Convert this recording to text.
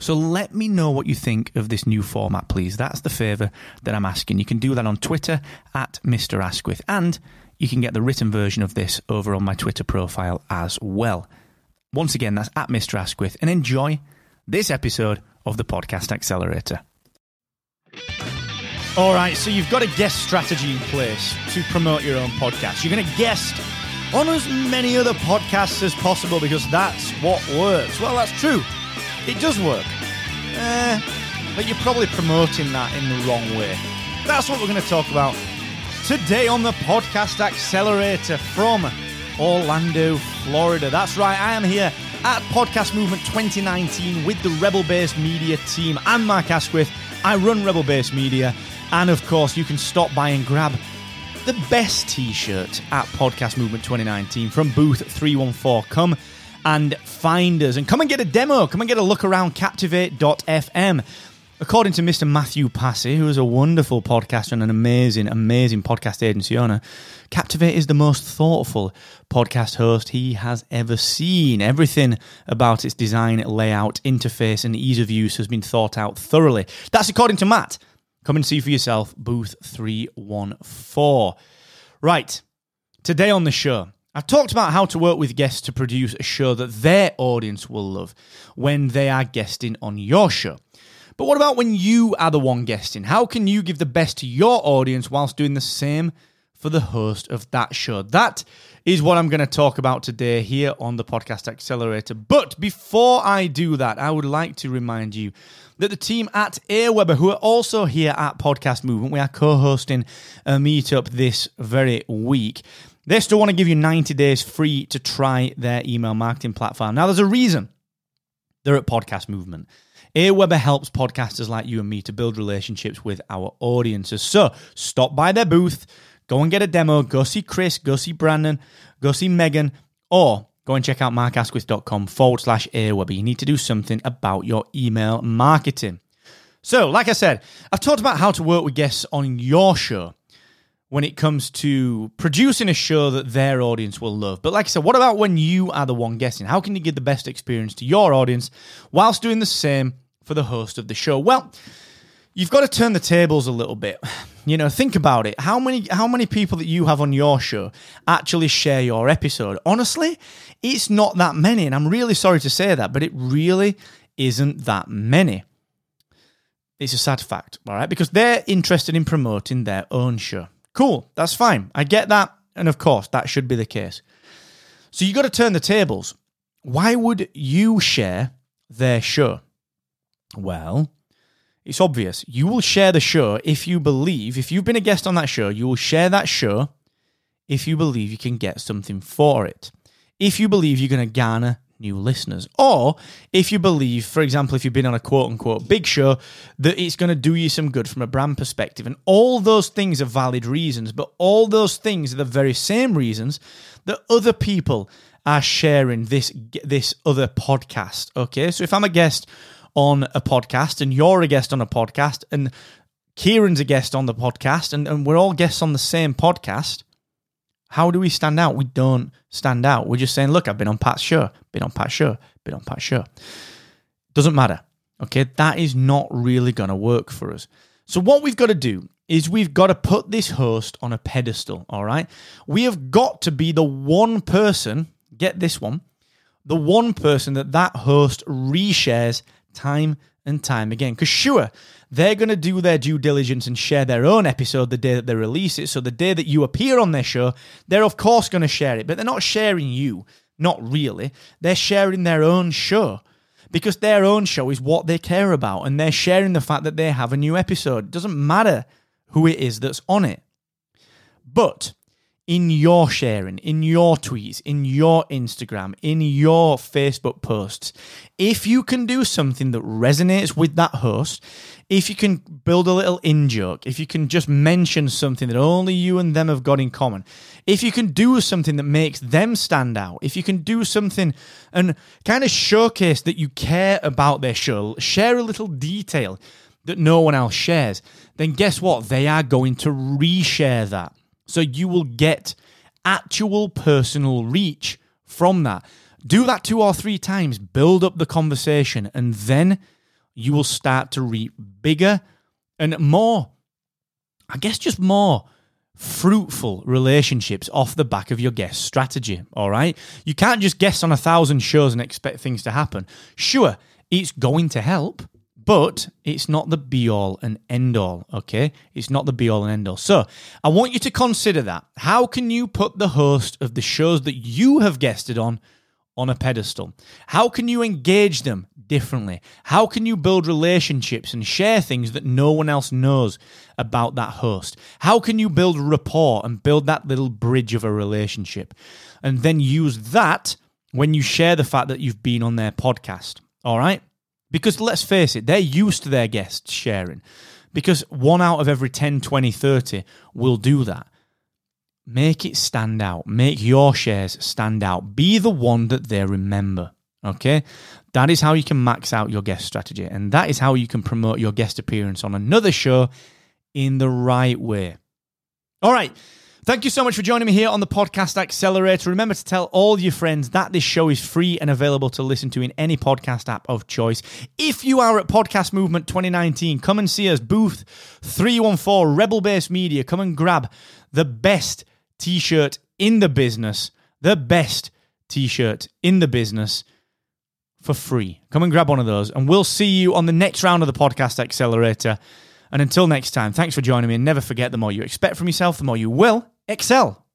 So let me know what you think of this new format, please. That's the favour that I'm asking. You can do that on Twitter at Mr. Asquith, and you can get the written version of this over on my Twitter profile as well. Once again, that's at Mr. Asquith, and enjoy this episode of the Podcast Accelerator. All right, so you've got a guest strategy in place to promote your own podcast. You're going to guest on as many other podcasts as possible because that's what works. Well, that's true. It does work. Uh, but you're probably promoting that in the wrong way. That's what we're going to talk about today on the Podcast Accelerator from Orlando, Florida. That's right, I am here at Podcast Movement 2019 with the Rebel Base Media team. I'm Mark Asquith. I run Rebel Base Media. And of course, you can stop by and grab the best t shirt at Podcast Movement 2019 from booth 314. Come and find us and come and get a demo. Come and get a look around Captivate.fm. According to Mr. Matthew Passy, who is a wonderful podcaster and an amazing, amazing podcast agency owner, Captivate is the most thoughtful podcast host he has ever seen. Everything about its design, layout, interface, and ease of use has been thought out thoroughly. That's according to Matt. Come and see for yourself, booth 314. Right, today on the show, I've talked about how to work with guests to produce a show that their audience will love when they are guesting on your show. But what about when you are the one guesting? How can you give the best to your audience whilst doing the same for the host of that show? That is what I'm going to talk about today here on the Podcast Accelerator. But before I do that, I would like to remind you that the team at Aweber, who are also here at Podcast Movement, we are co hosting a meetup this very week. They still want to give you 90 days free to try their email marketing platform. Now, there's a reason they're at Podcast Movement. Aweber helps podcasters like you and me to build relationships with our audiences. So stop by their booth, go and get a demo, go see Chris, go see Brandon, go see Megan, or go and check out markasquith.com forward slash Aweber. You need to do something about your email marketing. So, like I said, I've talked about how to work with guests on your show when it comes to producing a show that their audience will love. But like I said, what about when you are the one guessing? How can you give the best experience to your audience whilst doing the same for the host of the show? Well, you've got to turn the tables a little bit. You know, think about it. How many how many people that you have on your show actually share your episode? Honestly, it's not that many, and I'm really sorry to say that, but it really isn't that many. It's a sad fact, all right? Because they're interested in promoting their own show. Cool, that's fine. I get that. And of course, that should be the case. So you got to turn the tables. Why would you share their show? Well, it's obvious. You will share the show if you believe, if you've been a guest on that show, you will share that show if you believe you can get something for it. If you believe you're going to garner new listeners. Or if you believe, for example, if you've been on a quote unquote big show, that it's going to do you some good from a brand perspective. And all those things are valid reasons, but all those things are the very same reasons that other people are sharing this this other podcast. Okay, so if I'm a guest on a podcast and you're a guest on a podcast and Kieran's a guest on the podcast and, and we're all guests on the same podcast, how do we stand out? We don't stand out. We're just saying, look, I've been on Pat's show, been on Pat's show, been on Pat's show. Doesn't matter. Okay, that is not really going to work for us. So, what we've got to do is we've got to put this host on a pedestal, all right? We have got to be the one person, get this one, the one person that that host reshares time and time again. Because sure, they're going to do their due diligence and share their own episode the day that they release it. So the day that you appear on their show, they're of course going to share it, but they're not sharing you. Not really. They're sharing their own show because their own show is what they care about and they're sharing the fact that they have a new episode. It doesn't matter who it is that's on it. But in your sharing, in your tweets, in your Instagram, in your Facebook posts, if you can do something that resonates with that host, if you can build a little in joke, if you can just mention something that only you and them have got in common, if you can do something that makes them stand out, if you can do something and kind of showcase that you care about their show, share a little detail that no one else shares, then guess what? They are going to reshare that. So you will get actual personal reach from that. Do that two or three times, build up the conversation, and then you will start to reap bigger and more, I guess, just more fruitful relationships off the back of your guest strategy. All right. You can't just guess on a thousand shows and expect things to happen. Sure, it's going to help, but it's not the be all and end all, okay? It's not the be all and end all. So I want you to consider that. How can you put the host of the shows that you have guested on on a pedestal? How can you engage them differently? How can you build relationships and share things that no one else knows about that host? How can you build rapport and build that little bridge of a relationship? And then use that when you share the fact that you've been on their podcast, all right? Because let's face it, they're used to their guests sharing. Because one out of every 10, 20, 30 will do that. Make it stand out. Make your shares stand out. Be the one that they remember. Okay? That is how you can max out your guest strategy. And that is how you can promote your guest appearance on another show in the right way. All right. Thank you so much for joining me here on the Podcast Accelerator. Remember to tell all your friends that this show is free and available to listen to in any podcast app of choice. If you are at Podcast Movement 2019, come and see us, booth 314 Rebel Base Media. Come and grab the best t shirt in the business, the best t shirt in the business for free. Come and grab one of those, and we'll see you on the next round of the Podcast Accelerator. And until next time, thanks for joining me. And never forget the more you expect from yourself, the more you will excel.